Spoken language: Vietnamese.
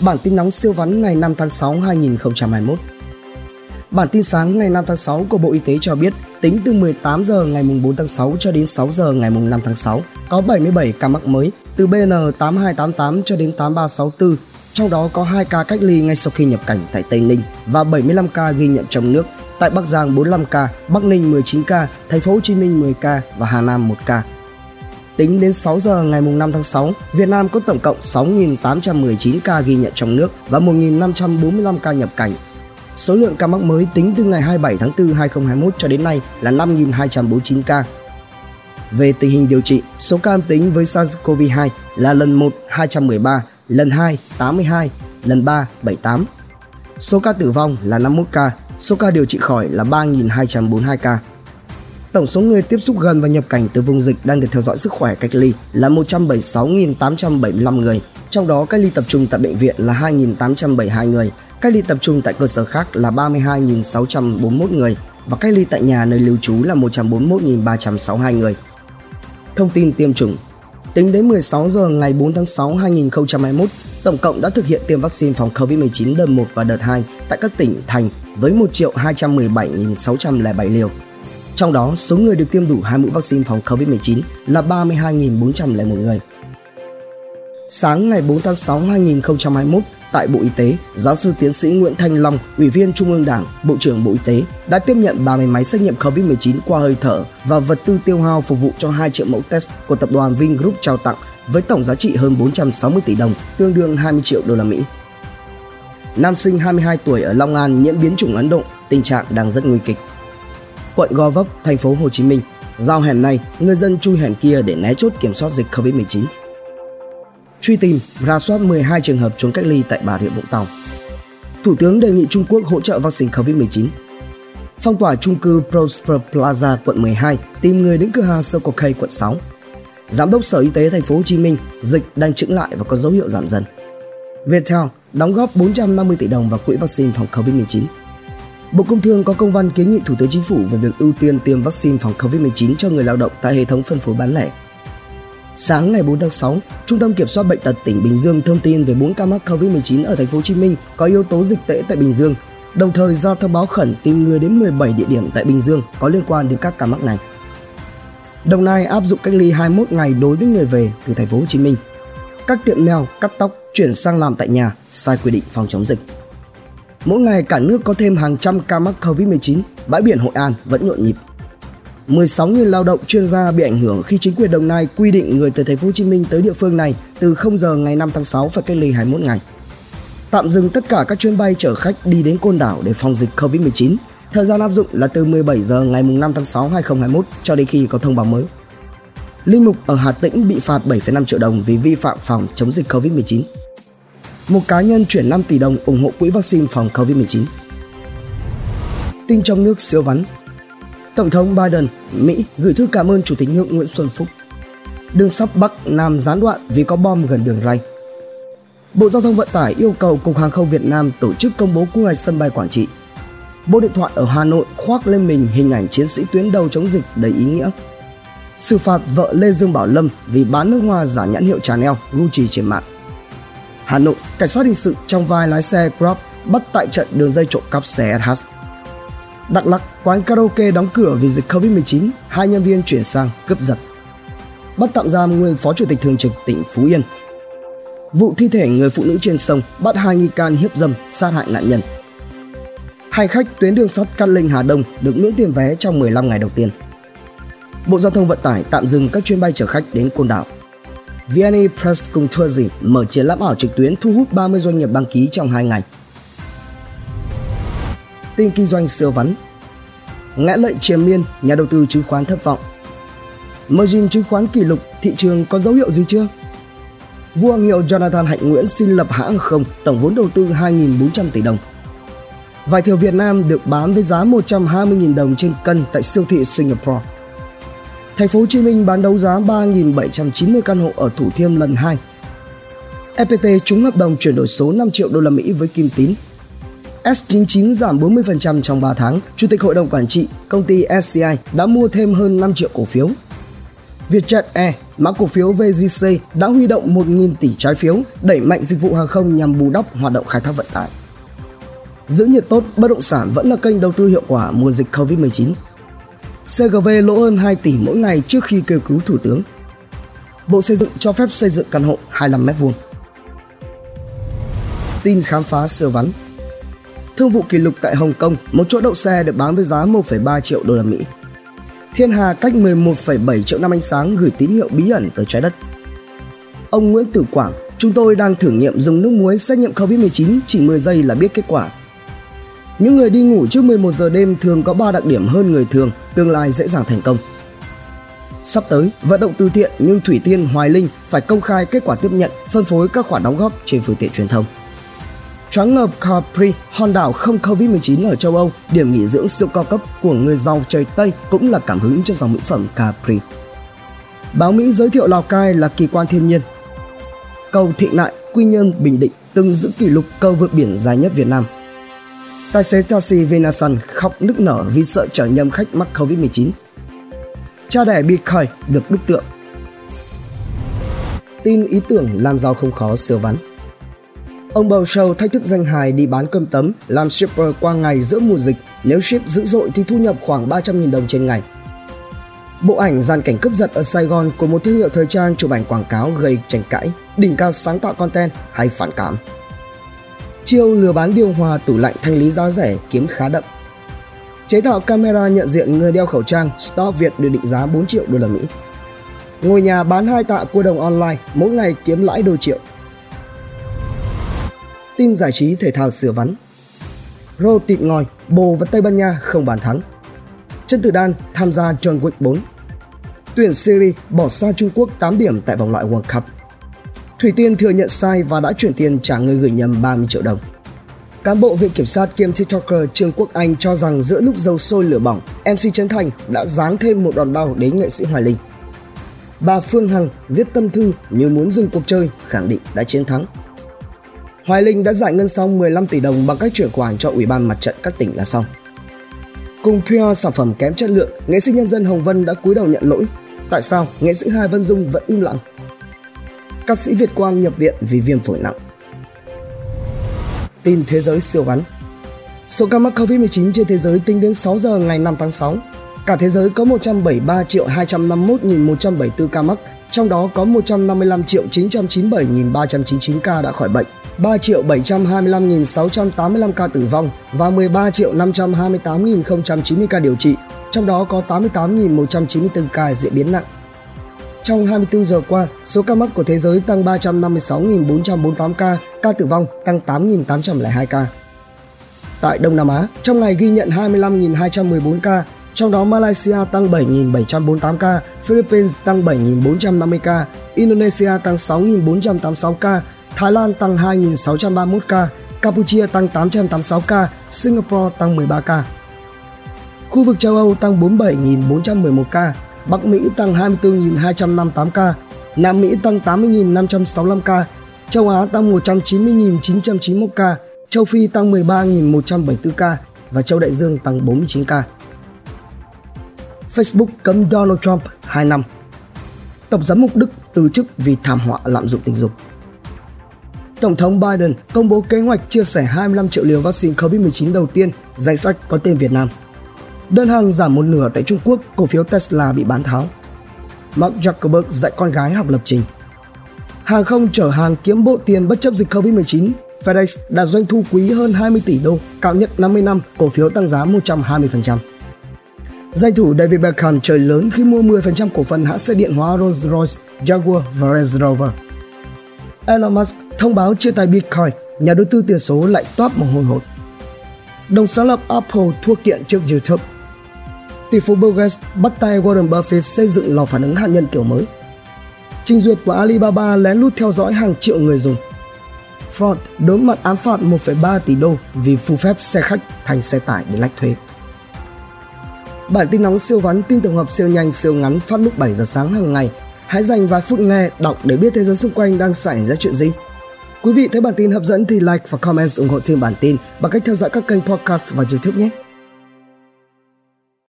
Bản tin nóng siêu vắn ngày 5 tháng 6 2021. Bản tin sáng ngày 5 tháng 6 của Bộ Y tế cho biết, tính từ 18 giờ ngày 4 tháng 6 cho đến 6 giờ ngày 5 tháng 6, có 77 ca mắc mới từ BN8288 cho đến 8364, trong đó có 2 ca cách ly ngay sau khi nhập cảnh tại Tây Ninh và 75 ca ghi nhận trong nước. Tại Bắc Giang 45 ca, Bắc Ninh 19 ca, Thành phố Hồ Chí Minh 10 ca và Hà Nam 1 ca. Tính đến 6 giờ ngày 5 tháng 6, Việt Nam có tổng cộng 6.819 ca ghi nhận trong nước và 1.545 ca nhập cảnh. Số lượng ca mắc mới tính từ ngày 27 tháng 4 2021 cho đến nay là 5.249 ca. Về tình hình điều trị, số ca âm tính với SARS-CoV-2 là lần 1 213, lần 2 82, lần 3 78. Số ca tử vong là 51 ca, số ca điều trị khỏi là 3.242 ca. Tổng số người tiếp xúc gần và nhập cảnh từ vùng dịch đang được theo dõi sức khỏe cách ly là 176.875 người, trong đó cách ly tập trung tại bệnh viện là 2.872 người, cách ly tập trung tại cơ sở khác là 32.641 người và cách ly tại nhà nơi lưu trú là 141.362 người. Thông tin tiêm chủng Tính đến 16 giờ ngày 4 tháng 6 2021, tổng cộng đã thực hiện tiêm vaccine phòng COVID-19 đợt 1 và đợt 2 tại các tỉnh, thành với 1.217.607 liều. Trong đó, số người được tiêm đủ hai mũi vaccine phòng COVID-19 là 32.401 người. Sáng ngày 4 tháng 6 2021, tại Bộ Y tế, giáo sư tiến sĩ Nguyễn Thanh Long, Ủy viên Trung ương Đảng, Bộ trưởng Bộ Y tế đã tiếp nhận 30 máy xét nghiệm COVID-19 qua hơi thở và vật tư tiêu hao phục vụ cho 2 triệu mẫu test của tập đoàn Vingroup trao tặng với tổng giá trị hơn 460 tỷ đồng, tương đương 20 triệu đô la Mỹ. Nam sinh 22 tuổi ở Long An nhiễm biến chủng Ấn Độ, tình trạng đang rất nguy kịch. Quận Gò Vấp, thành phố Hồ Chí Minh, giao hẻm này, người dân chui hẻm kia để né chốt kiểm soát dịch COVID-19 truy tìm, ra soát 12 trường hợp trốn cách ly tại Bà Rịa Vũng Tàu. Thủ tướng đề nghị Trung Quốc hỗ trợ vaccine COVID-19. Phong tỏa trung cư Prosper Plaza quận 12, tìm người đến cửa hàng Circle K quận 6. Giám đốc Sở Y tế thành phố Hồ Chí Minh, dịch đang chững lại và có dấu hiệu giảm dần. Viettel đóng góp 450 tỷ đồng vào quỹ vaccine phòng COVID-19. Bộ Công Thương có công văn kiến nghị Thủ tướng Chính phủ về việc ưu tiên tiêm vaccine phòng COVID-19 cho người lao động tại hệ thống phân phối bán lẻ Sáng ngày 4 tháng 6, Trung tâm Kiểm soát bệnh tật tỉnh Bình Dương thông tin về 4 ca mắc COVID-19 ở thành phố Hồ Chí Minh có yếu tố dịch tễ tại Bình Dương, đồng thời ra thông báo khẩn tìm người đến 17 địa điểm tại Bình Dương có liên quan đến các ca mắc này. Đồng Nai áp dụng cách ly 21 ngày đối với người về từ thành phố Hồ Chí Minh. Các tiệm nail, cắt tóc chuyển sang làm tại nhà, sai quy định phòng chống dịch. Mỗi ngày cả nước có thêm hàng trăm ca mắc COVID-19, bãi biển Hội An vẫn nhộn nhịp. 16.000 lao động chuyên gia bị ảnh hưởng khi chính quyền Đồng Nai quy định người từ thành phố Hồ Chí Minh tới địa phương này từ 0 giờ ngày 5 tháng 6 phải cách ly 21 ngày. Tạm dừng tất cả các chuyến bay chở khách đi đến Côn Đảo để phòng dịch Covid-19. Thời gian áp dụng là từ 17 giờ ngày 5 tháng 6 2021 cho đến khi có thông báo mới. Linh mục ở Hà Tĩnh bị phạt 7,5 triệu đồng vì vi phạm phòng chống dịch Covid-19. Một cá nhân chuyển 5 tỷ đồng ủng hộ quỹ vaccine phòng Covid-19. Tin trong nước siêu vắn Tổng thống Biden, Mỹ gửi thư cảm ơn Chủ tịch nước Nguyễn Xuân Phúc. Đường sắt Bắc Nam gián đoạn vì có bom gần đường ray. Bộ Giao thông Vận tải yêu cầu Cục Hàng không Việt Nam tổ chức công bố quy hoạch sân bay Quảng Trị. Bộ điện thoại ở Hà Nội khoác lên mình hình ảnh chiến sĩ tuyến đầu chống dịch đầy ý nghĩa. Xử phạt vợ Lê Dương Bảo Lâm vì bán nước hoa giả nhãn hiệu Chanel, Gucci trên mạng. Hà Nội, cảnh sát hình sự trong vai lái xe Grab bắt tại trận đường dây trộm cắp xe SH. Đắk Lắk, quán karaoke đóng cửa vì dịch Covid-19, hai nhân viên chuyển sang cướp giật. Bắt tạm giam nguyên phó chủ tịch thường trực tỉnh Phú Yên. Vụ thi thể người phụ nữ trên sông bắt hai nghi can hiếp dâm sát hại nạn nhân. Hành khách tuyến đường sắt Cát Linh Hà Đông được miễn tiền vé trong 15 ngày đầu tiên. Bộ Giao thông Vận tải tạm dừng các chuyến bay chở khách đến Côn Đảo. VNA Press cùng Tourism mở triển lãm ảo trực tuyến thu hút 30 doanh nghiệp đăng ký trong 2 ngày tin kinh doanh siêu vắn. Ngã lệnh triền miên, nhà đầu tư chứng khoán thất vọng. Margin chứng khoán kỷ lục, thị trường có dấu hiệu gì chưa? Vua Hoàng hiệu Jonathan Hạnh Nguyễn xin lập hãng không, tổng vốn đầu tư 2.400 tỷ đồng. Vải thiều Việt Nam được bán với giá 120.000 đồng trên cân tại siêu thị Singapore. Thành phố Hồ Chí Minh bán đấu giá 3.790 căn hộ ở Thủ Thiêm lần 2. FPT trúng hợp đồng chuyển đổi số 5 triệu đô la Mỹ với Kim Tín S99 giảm 40% trong 3 tháng, Chủ tịch Hội đồng Quản trị công ty SCI đã mua thêm hơn 5 triệu cổ phiếu. Vietjet Air mã cổ phiếu VGC đã huy động 1.000 tỷ trái phiếu đẩy mạnh dịch vụ hàng không nhằm bù đắp hoạt động khai thác vận tải. Giữ nhiệt tốt, bất động sản vẫn là kênh đầu tư hiệu quả mùa dịch Covid-19. CGV lỗ hơn 2 tỷ mỗi ngày trước khi kêu cứu Thủ tướng. Bộ Xây dựng cho phép xây dựng căn hộ 25 m2. Tin khám phá sơ vắn Thương vụ kỷ lục tại Hồng Kông, một chỗ đậu xe được bán với giá 1,3 triệu đô la Mỹ. Thiên Hà cách 11,7 triệu năm ánh sáng gửi tín hiệu bí ẩn tới trái đất. Ông Nguyễn Tử Quảng, chúng tôi đang thử nghiệm dùng nước muối xét nghiệm COVID-19 chỉ 10 giây là biết kết quả. Những người đi ngủ trước 11 giờ đêm thường có 3 đặc điểm hơn người thường, tương lai dễ dàng thành công. Sắp tới, vận động từ thiện như Thủy Tiên Hoài Linh phải công khai kết quả tiếp nhận, phân phối các khoản đóng góp trên phương tiện truyền thông. Choáng ngợp Capri, hòn đảo không Covid-19 ở châu Âu, điểm nghỉ dưỡng siêu cao cấp của người giàu trời Tây cũng là cảm hứng cho dòng mỹ phẩm Capri. Báo Mỹ giới thiệu Lào Cai là kỳ quan thiên nhiên. Cầu Thị Nại, Quy Nhơn, Bình Định từng giữ kỷ lục cầu vượt biển dài nhất Việt Nam. Tài xế taxi Vinasun khóc nức nở vì sợ chở nhầm khách mắc Covid-19. Cha đẻ Bitcoin được đúc tượng. Tin ý tưởng làm giàu không khó sửa vắn. Ông bầu show thách thức danh hài đi bán cơm tấm, làm shipper qua ngày giữa mùa dịch. Nếu ship dữ dội thì thu nhập khoảng 300.000 đồng trên ngày. Bộ ảnh dàn cảnh cướp giật ở Sài Gòn của một thương hiệu thời trang chụp ảnh quảng cáo gây tranh cãi, đỉnh cao sáng tạo content hay phản cảm. Chiêu lừa bán điều hòa tủ lạnh thanh lý giá rẻ kiếm khá đậm. Chế tạo camera nhận diện người đeo khẩu trang Stop Việt được định giá 4 triệu đô la Mỹ. Ngôi nhà bán hai tạ cua đồng online, mỗi ngày kiếm lãi đôi triệu. Tin giải trí thể thao sửa vắn. Rô tịt ngòi, Bồ và Tây Ban Nha không bàn thắng. Chân Tử Đan tham gia John Wick 4. Tuyển Syria bỏ xa Trung Quốc 8 điểm tại vòng loại World Cup. Thủy Tiên thừa nhận sai và đã chuyển tiền trả người gửi nhầm 30 triệu đồng. Cán bộ viện kiểm sát kiêm TikToker Trương Quốc Anh cho rằng giữa lúc dầu sôi lửa bỏng, MC Trấn Thành đã giáng thêm một đòn đau đến nghệ sĩ Hoài Linh. Bà Phương Hằng viết tâm thư như muốn dừng cuộc chơi, khẳng định đã chiến thắng. Hoài Linh đã giải ngân xong 15 tỷ đồng bằng cách chuyển khoản cho Ủy ban Mặt trận các tỉnh là xong. Cùng Pure sản phẩm kém chất lượng, nghệ sĩ nhân dân Hồng Vân đã cúi đầu nhận lỗi. Tại sao nghệ sĩ Hai Vân Dung vẫn im lặng? Ca sĩ Việt Quang nhập viện vì viêm phổi nặng. Tin thế giới siêu vắn Số ca mắc COVID-19 trên thế giới tính đến 6 giờ ngày 5 tháng 6. Cả thế giới có 173 triệu 251.174 ca mắc, trong đó có 155 triệu 997.399 ca đã khỏi bệnh, 3 triệu 725.685 ca tử vong và 13 triệu 528.090 ca điều trị, trong đó có 88.194 ca diễn biến nặng. Trong 24 giờ qua, số ca mắc của thế giới tăng 356.448 ca, ca tử vong tăng 8.802 ca. Tại Đông Nam Á, trong ngày ghi nhận 25.214 ca, trong đó Malaysia tăng 7.748 ca, Philippines tăng 7.450 ca, Indonesia tăng 6.486 ca, Thái Lan tăng 2.631 ca, Campuchia tăng 886 ca, Singapore tăng 13 ca. Khu vực châu Âu tăng 47.411 ca, Bắc Mỹ tăng 24.258 ca, Nam Mỹ tăng 80.565 ca, châu Á tăng 190.991 ca, châu Phi tăng 13.174 ca và châu Đại Dương tăng 49 ca. Facebook cấm Donald Trump 2 năm. Tổng giám mục Đức từ chức vì thảm họa lạm dụng tình dục. Tổng thống Biden công bố kế hoạch chia sẻ 25 triệu liều vaccine COVID-19 đầu tiên, danh sách có tên Việt Nam. Đơn hàng giảm một nửa tại Trung Quốc, cổ phiếu Tesla bị bán tháo. Mark Zuckerberg dạy con gái học lập trình. Hàng không chở hàng kiếm bộ tiền bất chấp dịch Covid-19, FedEx đạt doanh thu quý hơn 20 tỷ đô, cao nhất 50 năm, cổ phiếu tăng giá 120%. Danh thủ David Beckham trời lớn khi mua 10% cổ phần hãng xe điện hóa Rolls-Royce, Jaguar và Range Rover. Elon Musk thông báo chia tay Bitcoin, nhà đầu tư tiền số lại toát mồ hôi hột. Đồng sáng lập Apple thua kiện trước YouTube. Tỷ phú Bill Gates bắt tay Warren Buffett xây dựng lò phản ứng hạt nhân kiểu mới. Trình duyệt của Alibaba lén lút theo dõi hàng triệu người dùng. Ford đối mặt án phạt 1,3 tỷ đô vì phù phép xe khách thành xe tải để lách thuế. Bản tin nóng siêu vắn tin tổng hợp siêu nhanh siêu ngắn phát lúc 7 giờ sáng hàng ngày. Hãy dành vài phút nghe, đọc để biết thế giới xung quanh đang xảy ra chuyện gì. Quý vị thấy bản tin hấp dẫn thì like và comment ủng hộ thêm bản tin bằng cách theo dõi các kênh podcast và YouTube nhé.